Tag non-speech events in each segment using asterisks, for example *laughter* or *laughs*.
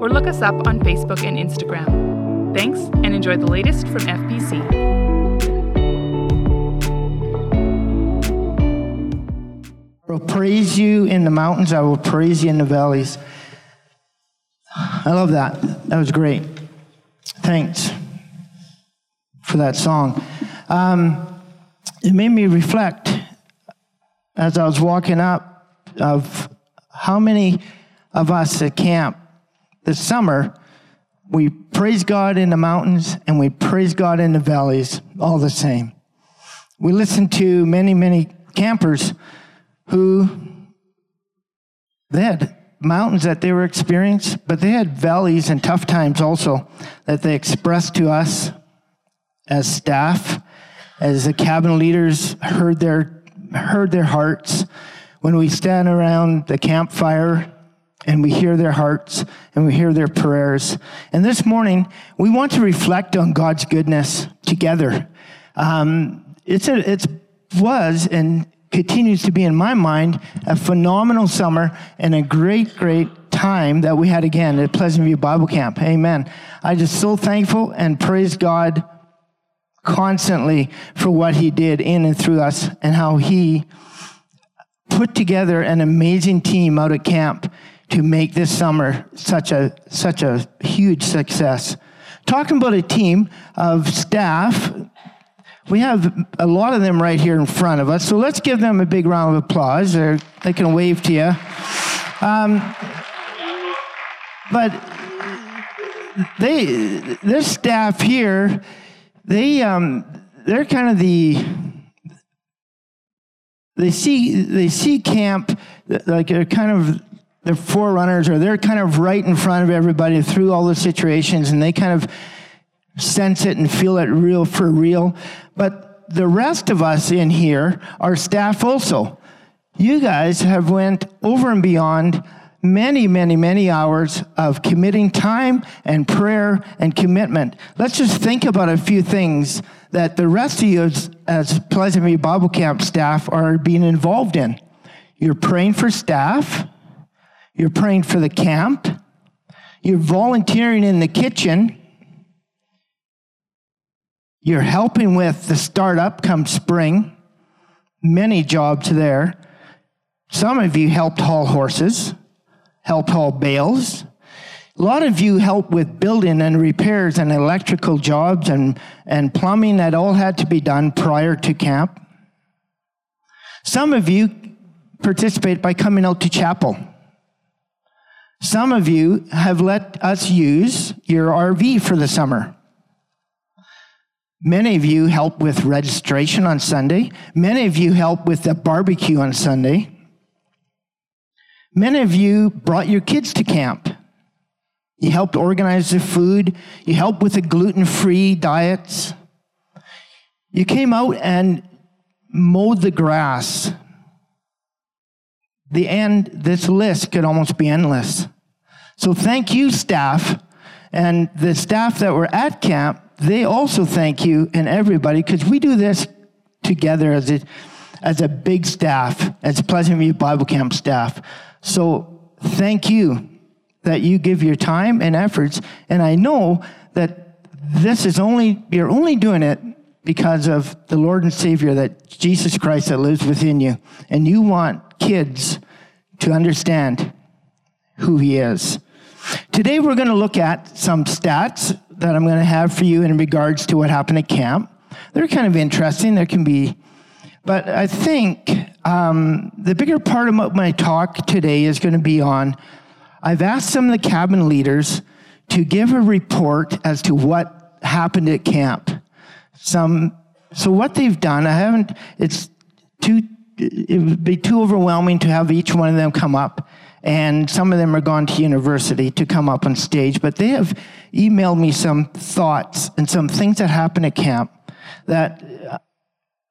or look us up on Facebook and Instagram. Thanks and enjoy the latest from FBC. I will praise you in the mountains, I will praise you in the valleys. I love that. That was great. Thanks for that song. Um, it made me reflect as I was walking up of how many of us at camp this summer, we praise God in the mountains and we praise God in the valleys, all the same. We listened to many, many campers who they had mountains that they were experiencing, but they had valleys and tough times also that they expressed to us as staff, as the cabin leaders heard their heard their hearts when we stand around the campfire and we hear their hearts and we hear their prayers. And this morning, we want to reflect on God's goodness together. Um, it's a, it was and continues to be in my mind a phenomenal summer and a great, great time that we had again at Pleasant View Bible Camp. Amen. I just so thankful and praise God constantly for what He did in and through us and how He put together an amazing team out at camp to make this summer such a such a huge success. Talking about a team of staff, we have a lot of them right here in front of us. So let's give them a big round of applause. They're, they can wave to you. Um, but they, this staff here, they um, they're kind of the they see they see camp like they're kind of they're forerunners or they're kind of right in front of everybody through all the situations and they kind of sense it and feel it real for real. But the rest of us in here are staff also. You guys have went over and beyond many, many, many hours of committing time and prayer and commitment. Let's just think about a few things that the rest of you as, as Pleasant View Bible Camp staff are being involved in. You're praying for staff. You're praying for the camp. You're volunteering in the kitchen. You're helping with the startup come spring. Many jobs there. Some of you helped haul horses, helped haul bales. A lot of you helped with building and repairs and electrical jobs and, and plumbing that all had to be done prior to camp. Some of you participate by coming out to chapel. Some of you have let us use your RV for the summer. Many of you help with registration on Sunday. Many of you help with the barbecue on Sunday. Many of you brought your kids to camp. You helped organize the food. You helped with the gluten free diets. You came out and mowed the grass the end, this list could almost be endless. So thank you, staff. And the staff that were at camp, they also thank you and everybody because we do this together as a, as a big staff, as Pleasant View Bible Camp staff. So thank you that you give your time and efforts. And I know that this is only, you're only doing it because of the Lord and Savior that Jesus Christ that lives within you. And you want kids to understand who He is. Today, we're going to look at some stats that I'm going to have for you in regards to what happened at camp. They're kind of interesting. There can be, but I think um, the bigger part of my talk today is going to be on. I've asked some of the cabin leaders to give a report as to what happened at camp. Some, so what they've done, I haven't. It's too. It would be too overwhelming to have each one of them come up and some of them are gone to university to come up on stage, but they have emailed me some thoughts and some things that happened at camp that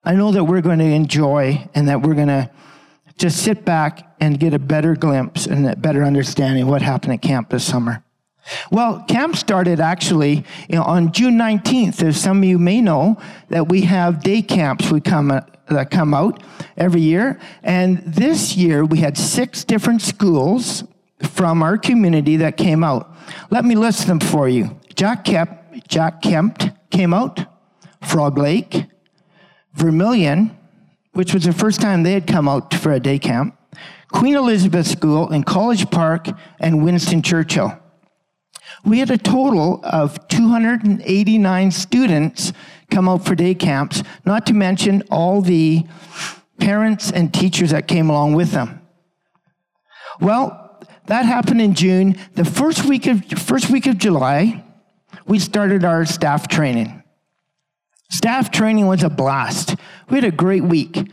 I know that we're going to enjoy and that we're going to just sit back and get a better glimpse and a better understanding of what happened at camp this summer. Well, camp started actually you know, on June 19th. As some of you may know, that we have day camps we come, uh, that come out every year. And this year we had six different schools from our community that came out. Let me list them for you. Jack Kemp, Jack Kemp came out, Frog Lake, Vermilion, which was the first time they had come out for a day camp, Queen Elizabeth School in College Park, and Winston Churchill. We had a total of 289 students come out for day camps, not to mention all the parents and teachers that came along with them. Well, that happened in June. The first week of, first week of July, we started our staff training. Staff training was a blast. We had a great week.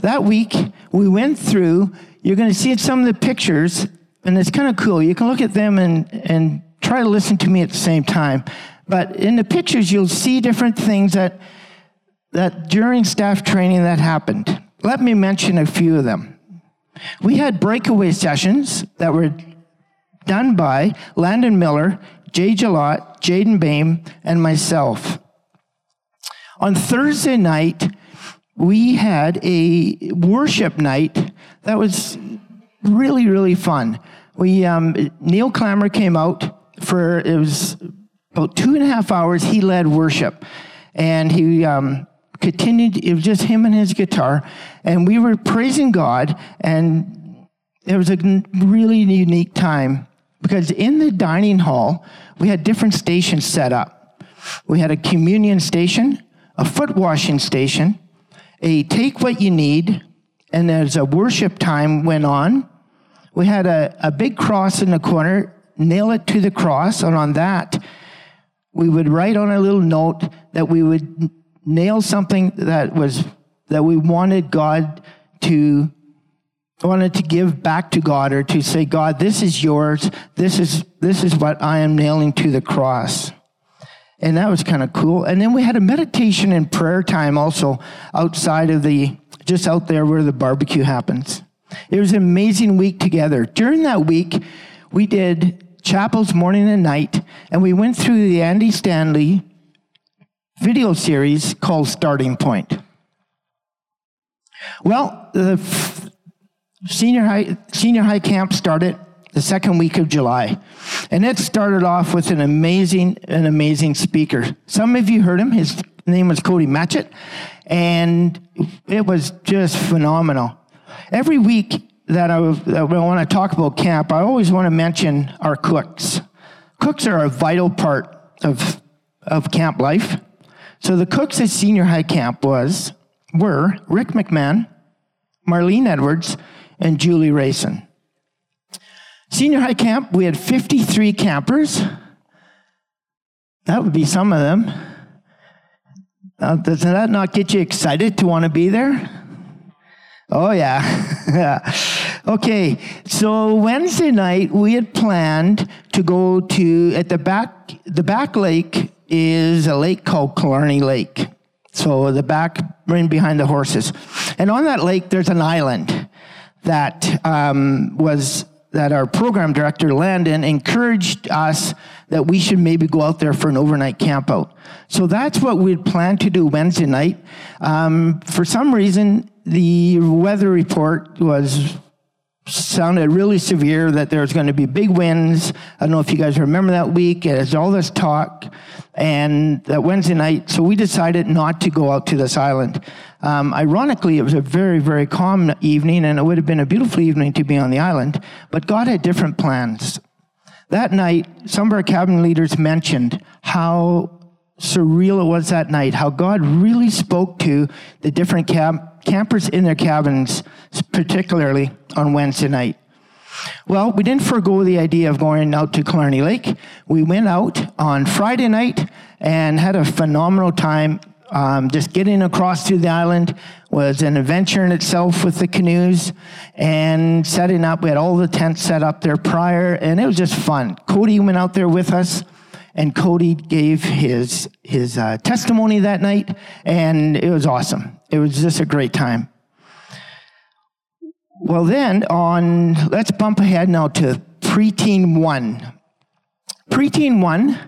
That week, we went through, you're going to see some of the pictures, and it's kind of cool. You can look at them and, and try to listen to me at the same time. But in the pictures, you'll see different things that, that during staff training that happened. Let me mention a few of them. We had breakaway sessions that were done by Landon Miller, Jay Jalot, Jaden Bame, and myself. On Thursday night, we had a worship night that was really, really fun. We um, Neil Clammer came out for it was about two and a half hours. He led worship, and he um, continued. It was just him and his guitar, and we were praising God. And it was a really unique time because in the dining hall we had different stations set up. We had a communion station, a foot washing station, a take what you need, and as a worship time went on, we had a, a big cross in the corner nail it to the cross, and on that, we would write on a little note that we would nail something that was that we wanted God to wanted to give back to God or to say, God, this is yours. This is this is what I am nailing to the cross. And that was kind of cool. And then we had a meditation and prayer time also outside of the just out there where the barbecue happens. It was an amazing week together. During that week, we did chapels morning and night, and we went through the Andy Stanley video series called Starting Point. Well, the f- senior high, senior high camp started the second week of July. And it started off with an amazing, an amazing speaker. Some of you heard him. His name was Cody Matchett. And it was just phenomenal. Every week, that I, that to talk about camp, I always want to mention our cooks. Cooks are a vital part of, of camp life. So the cooks at senior high camp was were Rick McMahon, Marlene Edwards, and Julie Rayson. Senior high camp, we had 53 campers. That would be some of them. Uh, does that not get you excited to want to be there? Oh, yeah. *laughs* okay, so Wednesday night we had planned to go to, at the back, the back lake is a lake called Killarney Lake. So the back, right behind the horses. And on that lake, there's an island that um, was that our program director, Landon, encouraged us that we should maybe go out there for an overnight camp out. So that's what we'd planned to do Wednesday night. Um, for some reason, the weather report was sounded really severe that there was going to be big winds. I don't know if you guys remember that week. There's all this talk, and that Wednesday night, so we decided not to go out to this island. Um, ironically, it was a very, very calm evening, and it would have been a beautiful evening to be on the island. But God had different plans. That night, some of our cabin leaders mentioned how surreal it was that night, how God really spoke to the different camp, campers in their cabins, particularly on Wednesday night. Well, we didn't forego the idea of going out to Killarney Lake. We went out on Friday night and had a phenomenal time Um, just getting across to the island was an adventure in itself with the canoes and setting up. We had all the tents set up there prior, and it was just fun. Cody went out there with us, and Cody gave his his uh, testimony that night, and it was awesome. It was just a great time. Well, then on let's bump ahead now to preteen one. Preteen one,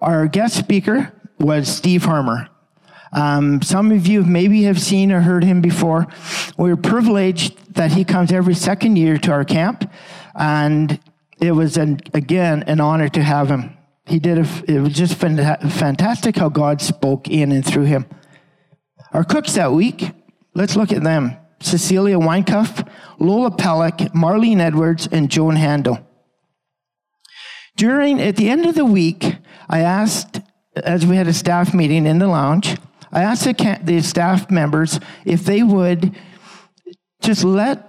our guest speaker was Steve Harmer. Um, some of you maybe have seen or heard him before. We're privileged that he comes every second year to our camp, and it was an, again an honor to have him. He did a, it was just fantastic how God spoke in and through him. Our cooks that week, let's look at them. Cecilia Weinkuff, Lola Pellick, Marlene Edwards, and Joan Handel. During, at the end of the week, I asked, as we had a staff meeting in the lounge, I asked the, the staff members if they would just let,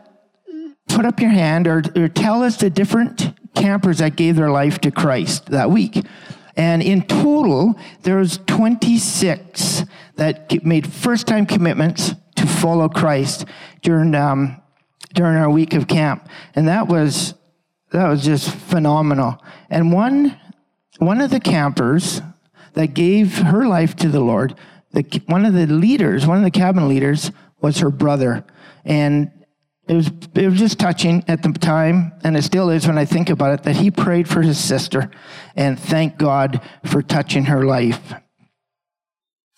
put up your hand or, or tell us the different campers that gave their life to Christ that week. And in total, there was 26 that made first-time commitments to follow Christ during um, during our week of camp, and that was that was just phenomenal. And one one of the campers that gave her life to the Lord the, one of the leaders, one of the cabin leaders, was her brother, and it was it was just touching at the time, and it still is when I think about it. That he prayed for his sister, and thanked God for touching her life.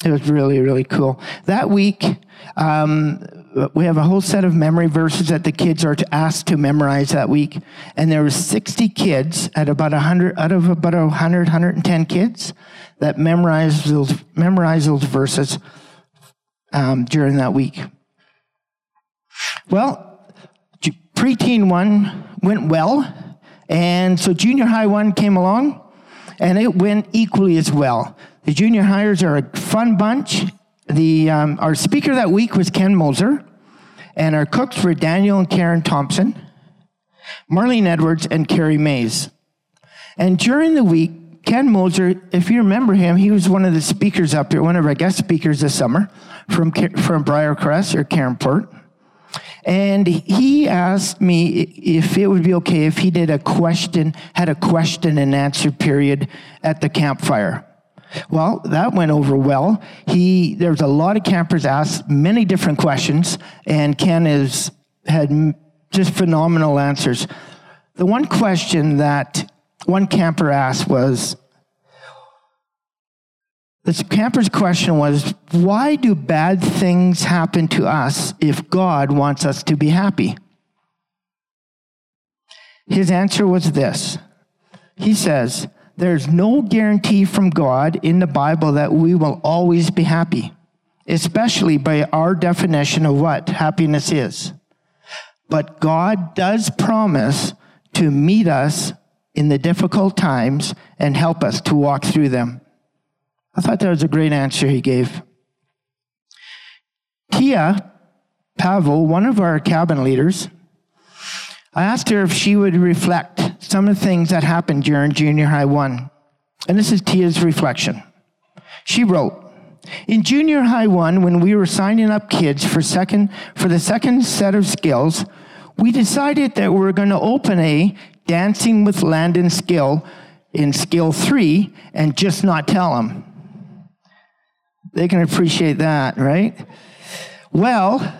It was really really cool. That week, um, we have a whole set of memory verses that the kids are asked to memorize that week, and there were 60 kids at about 100 out of about 100 110 kids that memorized those memorized those verses um, during that week. Well, preteen one went well, and so junior high one came along, and it went equally as well. The junior hires are a fun bunch. The, um, our speaker that week was Ken Moser, and our cooks were Daniel and Karen Thompson, Marlene Edwards, and Carrie Mays. And during the week, Ken Moser, if you remember him, he was one of the speakers up there, one of our guest speakers this summer from, from Briercrest or Caronport. And he asked me if it would be okay if he did a question, had a question and answer period at the campfire. Well, that went over well. He there's a lot of campers asked many different questions, and Ken has had just phenomenal answers. The one question that one camper asked was, this camper's question was, why do bad things happen to us if God wants us to be happy? His answer was this. He says, there's no guarantee from God in the Bible that we will always be happy, especially by our definition of what happiness is. But God does promise to meet us in the difficult times and help us to walk through them. I thought that was a great answer he gave. Tia Pavel, one of our cabin leaders, I asked her if she would reflect some of the things that happened during junior high one. And this is Tia's reflection. She wrote, in junior high one, when we were signing up kids for second for the second set of skills, we decided that we were going to open a dancing with Landon skill in skill three and just not tell them. They can appreciate that, right? Well,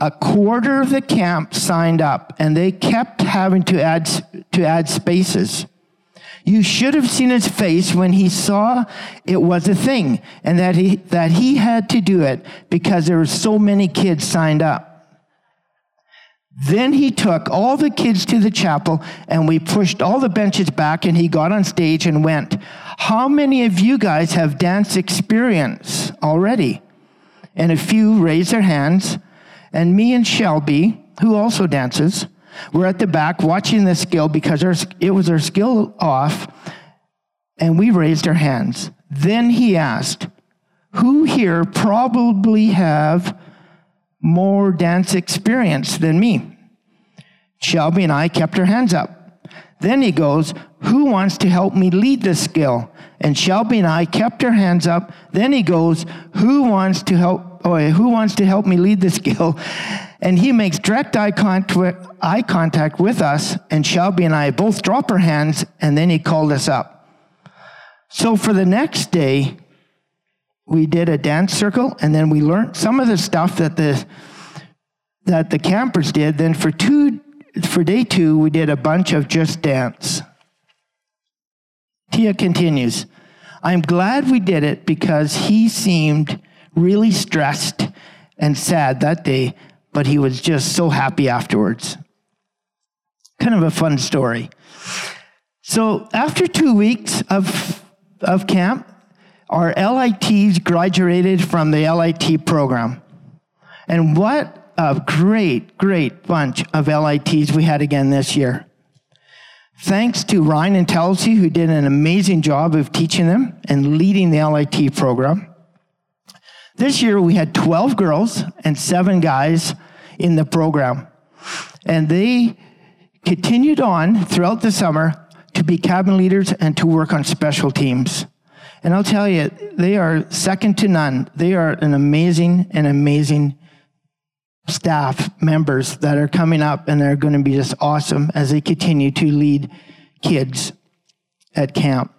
a quarter of the camp signed up and they kept having to add, to add spaces. You should have seen his face when he saw it was a thing and that he, that he had to do it because there were so many kids signed up. Then he took all the kids to the chapel and we pushed all the benches back and he got on stage and went, How many of you guys have dance experience already? And a few raised their hands. And me and Shelby, who also dances, were at the back watching the skill because it was our skill off, and we raised our hands. Then he asked, Who here probably have more dance experience than me? Shelby and I kept our hands up. Then he goes, Who wants to help me lead this skill? And Shelby and I kept our hands up. Then he goes, Who wants to help? Oh, who wants to help me lead this *laughs* skill? And he makes direct eye contact, eye contact with us, and Shelby and I both drop our hands, and then he called us up. So for the next day, we did a dance circle, and then we learned some of the stuff that the that the campers did. Then for two for day two, we did a bunch of just dance. Tia continues, I'm glad we did it because he seemed really stressed and sad that day, but he was just so happy afterwards. Kind of a fun story. So after two weeks of, of camp, our LITs graduated from the LIT program. And what a great, great bunch of LITs we had again this year. Thanks to Ryan and Telsey, who did an amazing job of teaching them and leading the LIT program. This year we had 12 girls and seven guys in the program. And they continued on throughout the summer to be cabin leaders and to work on special teams. And I'll tell you, they are second to none. They are an amazing and amazing staff members that are coming up and they're going to be just awesome as they continue to lead kids at camp.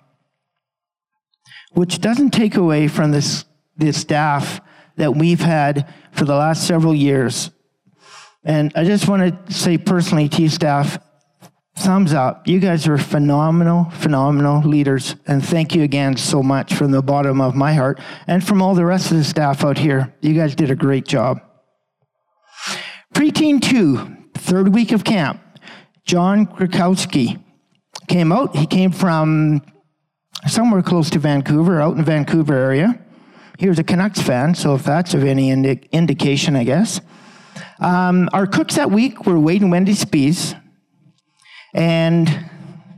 Which doesn't take away from this, the staff that we've had for the last several years. And I just want to say personally to you, staff, thumbs up. You guys are phenomenal, phenomenal leaders. And thank you again so much from the bottom of my heart and from all the rest of the staff out here. You guys did a great job. Preteen 2, third week of camp, John Krakowski came out. He came from somewhere close to Vancouver, out in the Vancouver area. He was a Canucks fan, so if that's of any indi- indication, I guess. Um, our cooks that week were Wade and Wendy Spees. And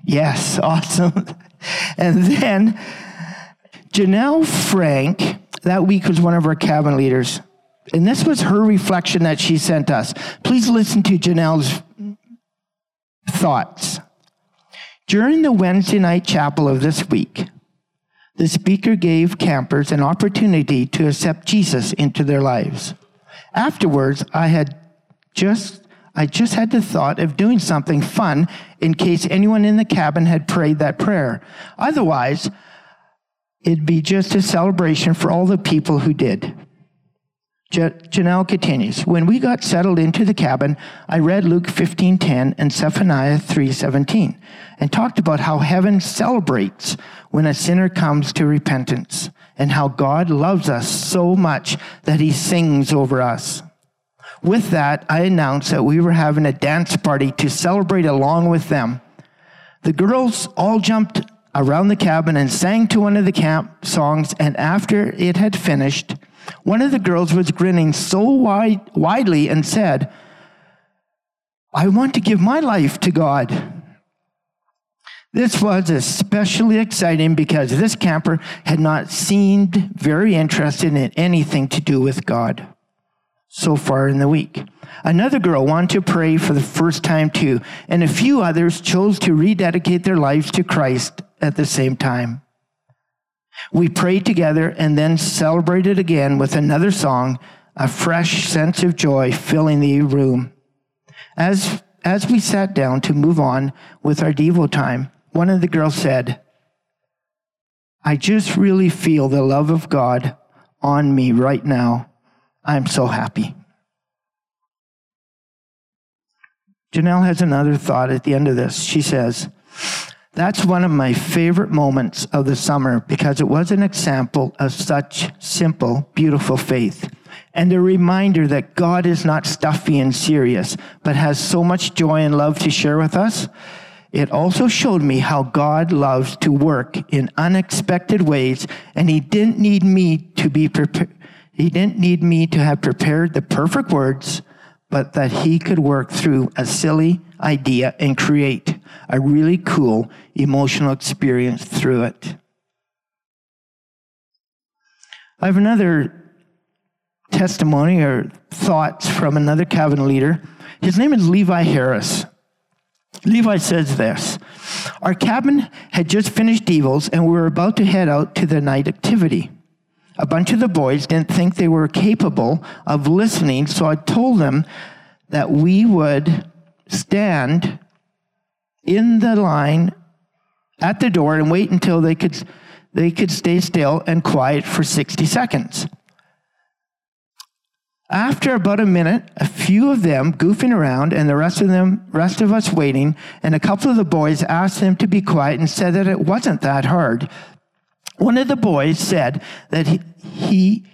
yes, *laughs* awesome. and then Janelle Frank, that week was one of our cabin leaders. And this was her reflection that she sent us. Please listen to Janelle's thoughts. During the Wednesday night chapel of this week, the speaker gave campers an opportunity to accept Jesus into their lives. Afterwards, I had just I just had the thought of doing something fun in case anyone in the cabin had prayed that prayer. Otherwise, it'd be just a celebration for all the people who did. Janelle continues, when we got settled into the cabin, I read Luke 15:10 and Zephaniah 3:17 and talked about how heaven celebrates when a sinner comes to repentance and how God loves us so much that he sings over us. With that, I announced that we were having a dance party to celebrate along with them. The girls all jumped around the cabin and sang to one of the camp songs, and after it had finished, one of the girls was grinning so wide, widely and said, I want to give my life to God. This was especially exciting because this camper had not seemed very interested in anything to do with God so far in the week. Another girl wanted to pray for the first time too, and a few others chose to rededicate their lives to Christ at the same time. We prayed together and then celebrated again with another song, a fresh sense of joy filling the room. As, as we sat down to move on with our Devo time, one of the girls said, I just really feel the love of God on me right now. I'm so happy. Janelle has another thought at the end of this. She says, that's one of my favorite moments of the summer because it was an example of such simple, beautiful faith and a reminder that God is not stuffy and serious, but has so much joy and love to share with us. It also showed me how God loves to work in unexpected ways, and He didn't need me to be prepared. He didn't need me to have prepared the perfect words, but that He could work through a silly idea and create a really cool emotional experience through it. I have another testimony or thoughts from another cabin leader. His name is Levi Harris. Levi says this Our cabin had just finished evils, and we were about to head out to the night activity. A bunch of the boys didn't think they were capable of listening, so I told them that we would stand in the line at the door and wait until they could, they could stay still and quiet for 60 seconds. After about a minute, a few of them goofing around and the rest of them, rest of us waiting, and a couple of the boys asked them to be quiet and said that it wasn't that hard. One of the boys said that he, he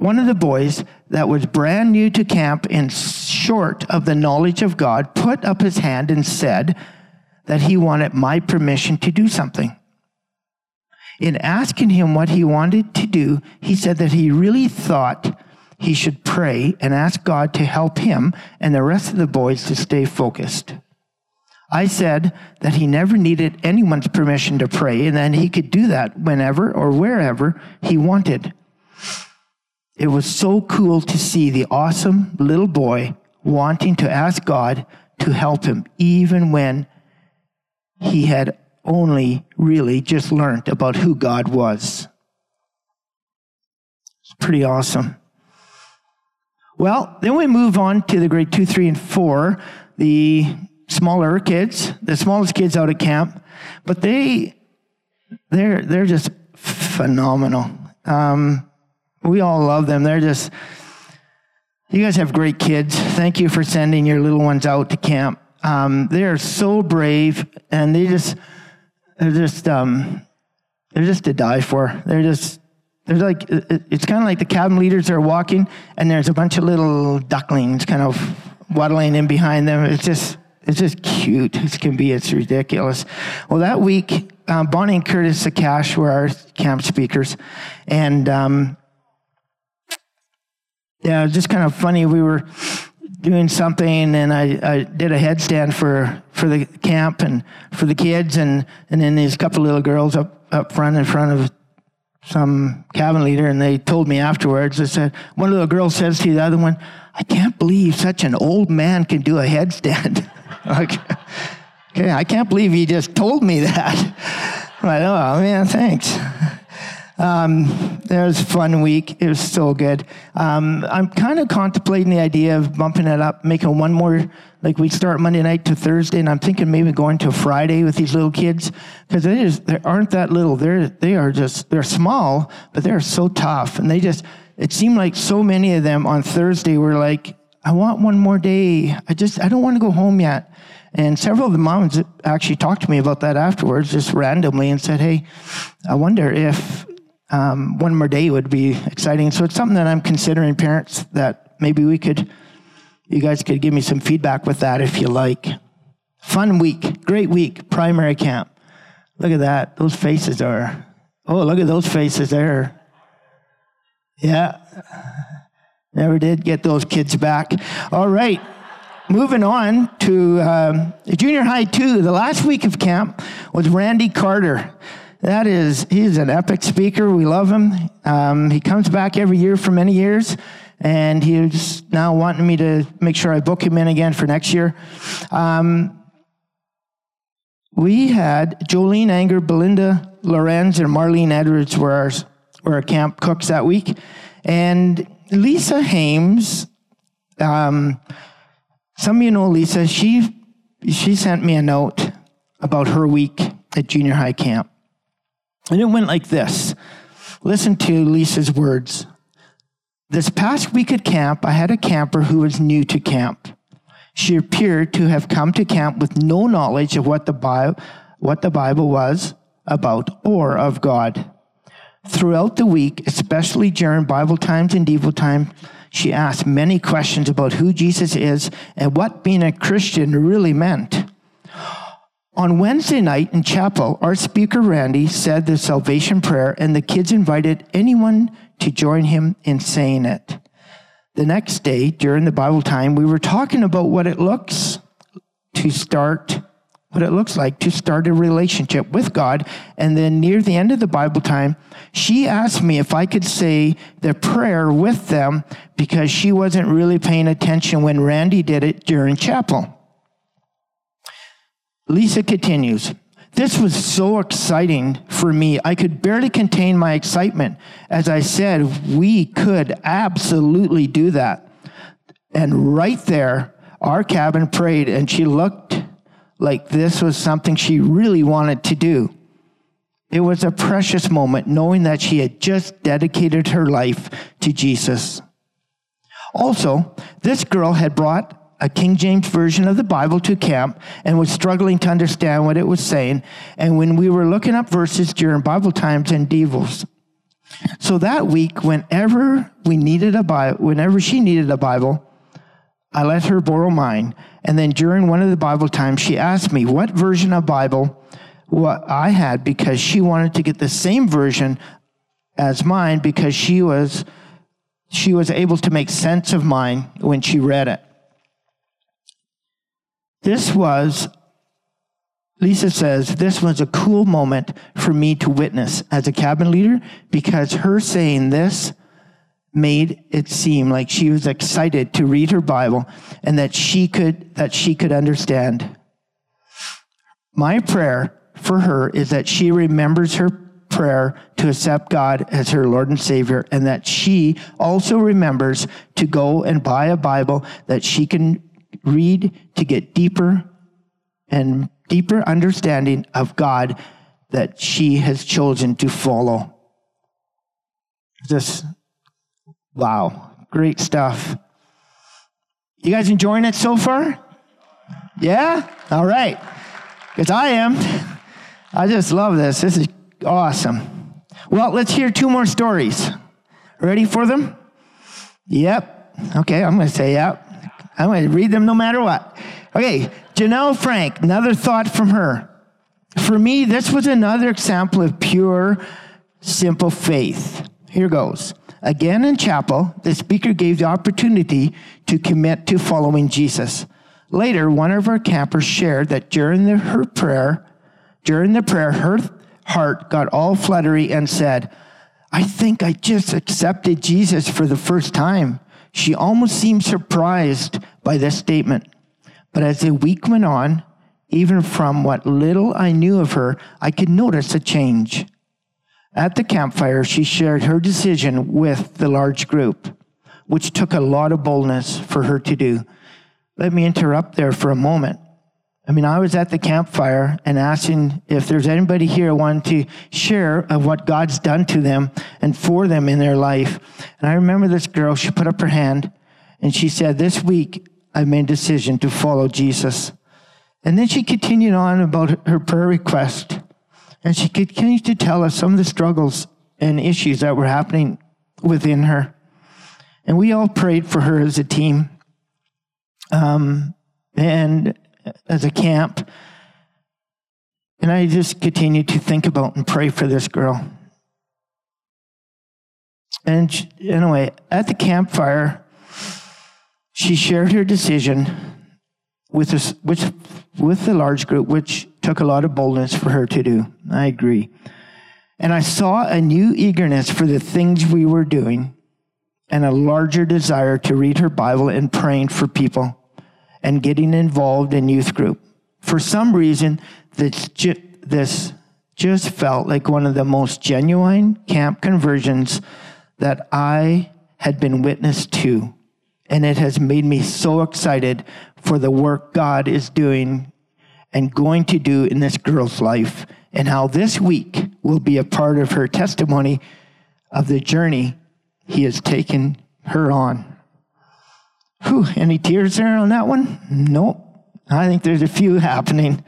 one of the boys that was brand new to camp and short of the knowledge of God put up his hand and said that he wanted my permission to do something. In asking him what he wanted to do, he said that he really thought he should pray and ask God to help him and the rest of the boys to stay focused. I said that he never needed anyone's permission to pray and then he could do that whenever or wherever he wanted. It was so cool to see the awesome little boy wanting to ask God to help him, even when he had only really just learned about who God was. It's pretty awesome. Well, then we move on to the grade two, three, and four, the smaller kids, the smallest kids out at camp, but they, they're, they're just phenomenal. Um, we all love them. They're just, you guys have great kids. Thank you for sending your little ones out to camp. Um, they are so brave and they just, they're just, um, they're just to die for. They're just, there's like, it's kind of like the cabin leaders are walking and there's a bunch of little ducklings kind of waddling in behind them. It's just, it's just cute. It can be, it's ridiculous. Well, that week, um, Bonnie and Curtis Sakash were our camp speakers. And, um, yeah, it was just kind of funny. We were doing something and I, I did a headstand for, for the camp and for the kids and, and then these couple little girls up, up front in front of some cabin leader, and they told me afterwards. They said one of the girls says to the other one, "I can't believe such an old man can do a headstand." *laughs* like, okay, I can't believe he just told me that. I'm *laughs* like, oh man, thanks. Um, it was a fun week. It was so good. Um, I'm kind of contemplating the idea of bumping it up, making one more, like we start Monday night to Thursday, and I'm thinking maybe going to Friday with these little kids because they just they aren't that little. They're they are just they're small, but they're so tough, and they just it seemed like so many of them on Thursday were like, I want one more day. I just I don't want to go home yet. And several of the moms actually talked to me about that afterwards, just randomly, and said, "Hey, I wonder if um, one more day would be exciting. So it's something that I'm considering, parents, that maybe we could, you guys could give me some feedback with that if you like. Fun week, great week, primary camp. Look at that. Those faces are, oh, look at those faces there. Yeah. Never did get those kids back. All right. Moving on to um, junior high two, the last week of camp was Randy Carter. That is, he's an epic speaker. We love him. Um, he comes back every year for many years, and he's now wanting me to make sure I book him in again for next year. Um, we had Jolene Anger, Belinda Lorenz, and Marlene Edwards were our, were our camp cooks that week. And Lisa Hames, um, some of you know Lisa, she, she sent me a note about her week at junior high camp. And it went like this. Listen to Lisa's words. This past week at camp, I had a camper who was new to camp. She appeared to have come to camp with no knowledge of what the Bible, what the Bible was about or of God. Throughout the week, especially during Bible times and devotional time, she asked many questions about who Jesus is and what being a Christian really meant. On Wednesday night in chapel, our speaker Randy said the salvation prayer, and the kids invited anyone to join him in saying it. The next day, during the Bible time, we were talking about what it looks to start, what it looks like to start a relationship with God. And then near the end of the Bible time, she asked me if I could say the prayer with them because she wasn't really paying attention when Randy did it during chapel. Lisa continues. This was so exciting for me. I could barely contain my excitement. As I said, we could absolutely do that. And right there, our cabin prayed, and she looked like this was something she really wanted to do. It was a precious moment knowing that she had just dedicated her life to Jesus. Also, this girl had brought a King James version of the Bible to camp and was struggling to understand what it was saying. And when we were looking up verses during Bible times and devos. so that week, whenever we needed a Bible, whenever she needed a Bible, I let her borrow mine. And then during one of the Bible times, she asked me what version of Bible what I had because she wanted to get the same version as mine because she was she was able to make sense of mine when she read it. This was Lisa says this was a cool moment for me to witness as a cabin leader because her saying this made it seem like she was excited to read her Bible and that she could that she could understand. My prayer for her is that she remembers her prayer to accept God as her Lord and Savior and that she also remembers to go and buy a Bible that she can read to get deeper and deeper understanding of God that she has chosen to follow. Just Wow, great stuff. You guys enjoying it so far? Yeah? All right. Because I am. I just love this. This is awesome. Well, let's hear two more stories. Ready for them? Yep. Okay, I'm going to say yep. I'm going to read them no matter what. Okay, Janelle Frank, another thought from her. For me, this was another example of pure, simple faith. Here goes. Again in chapel, the speaker gave the opportunity to commit to following Jesus. Later, one of our campers shared that during the, her prayer, during the prayer, her heart got all fluttery and said, I think I just accepted Jesus for the first time. She almost seemed surprised by this statement. But as the week went on, even from what little I knew of her, I could notice a change. At the campfire, she shared her decision with the large group, which took a lot of boldness for her to do. Let me interrupt there for a moment. I mean, I was at the campfire and asking if there's anybody here wanting to share of what God's done to them and for them in their life. And I remember this girl, she put up her hand and she said, This week I made a decision to follow Jesus. And then she continued on about her prayer request. And she continued to tell us some of the struggles and issues that were happening within her. And we all prayed for her as a team um, and as a camp. And I just continued to think about and pray for this girl. And she, anyway, at the campfire, she shared her decision with, us, with, with the large group, which took a lot of boldness for her to do. I agree. And I saw a new eagerness for the things we were doing and a larger desire to read her Bible and praying for people and getting involved in youth group. For some reason, this, ju- this just felt like one of the most genuine camp conversions that I had been witness to. And it has made me so excited for the work God is doing and going to do in this girl's life, and how this week will be a part of her testimony of the journey He has taken her on. Whew, any tears there on that one? Nope. I think there's a few happening.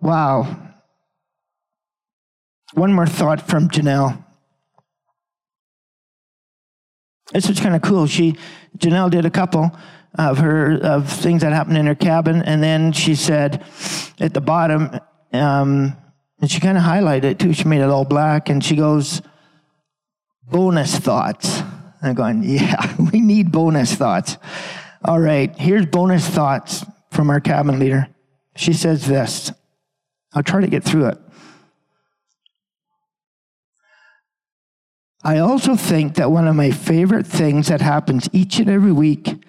Wow. One more thought from Janelle. This was kind of cool. She, Janelle did a couple of her of things that happened in her cabin, and then she said at the bottom, um, and she kind of highlighted it too. She made it all black, and she goes, "Bonus thoughts." I'm going, yeah, *laughs* we need bonus thoughts. All right, here's bonus thoughts from our cabin leader. She says this. I'll try to get through it. I also think that one of my favorite things that happens each and every week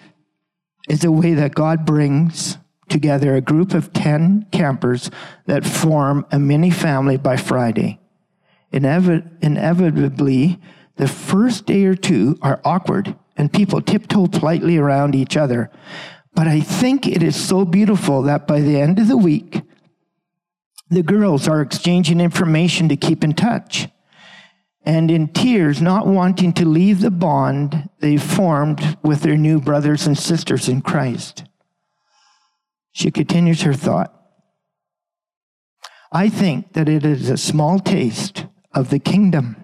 is the way that God brings together a group of 10 campers that form a mini family by Friday. Inevi- inevitably, the first day or two are awkward and people tiptoe politely around each other. But I think it is so beautiful that by the end of the week, the girls are exchanging information to keep in touch. And in tears, not wanting to leave the bond they formed with their new brothers and sisters in Christ. She continues her thought. I think that it is a small taste of the kingdom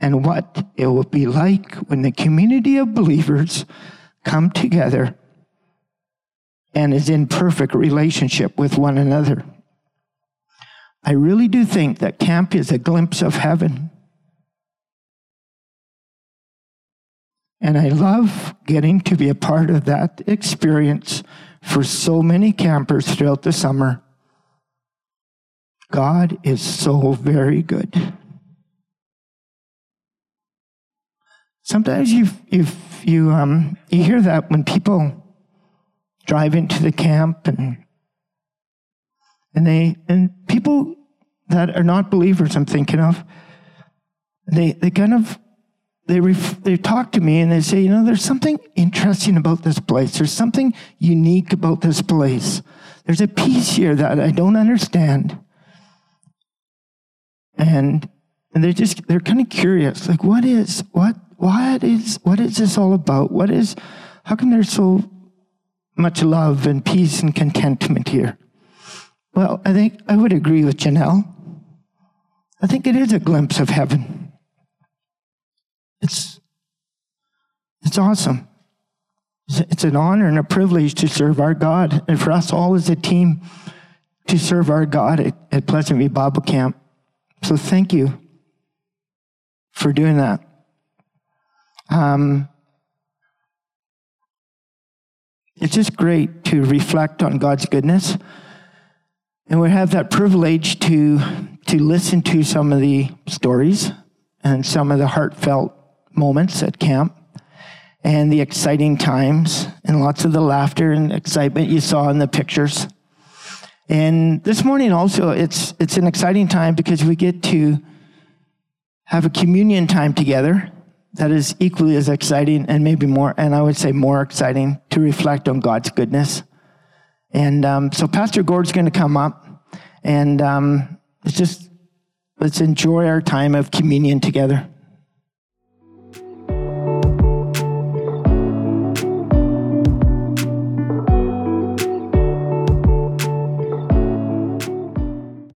and what it will be like when the community of believers come together and is in perfect relationship with one another. I really do think that camp is a glimpse of heaven. And I love getting to be a part of that experience for so many campers throughout the summer. God is so very good. Sometimes you you you um you hear that when people drive into the camp and and they and people that are not believers I'm thinking of they they kind of they ref, they talk to me and they say you know there's something interesting about this place there's something unique about this place there's a peace here that I don't understand and and they're just they're kind of curious like what is what what is what is this all about? What is how come there's so much love and peace and contentment here? Well, I think I would agree with Janelle. I think it is a glimpse of heaven. It's it's awesome. It's an honor and a privilege to serve our God, and for us all as a team to serve our God at, at Pleasant View Bible Camp. So thank you for doing that. Um, it's just great to reflect on God's goodness. And we have that privilege to, to listen to some of the stories and some of the heartfelt moments at camp and the exciting times and lots of the laughter and excitement you saw in the pictures. And this morning also, it's, it's an exciting time because we get to have a communion time together that is equally as exciting and maybe more, and I would say more exciting to reflect on God's goodness. And um, so Pastor Gord's going to come up, and um, let's just let's enjoy our time of communion together.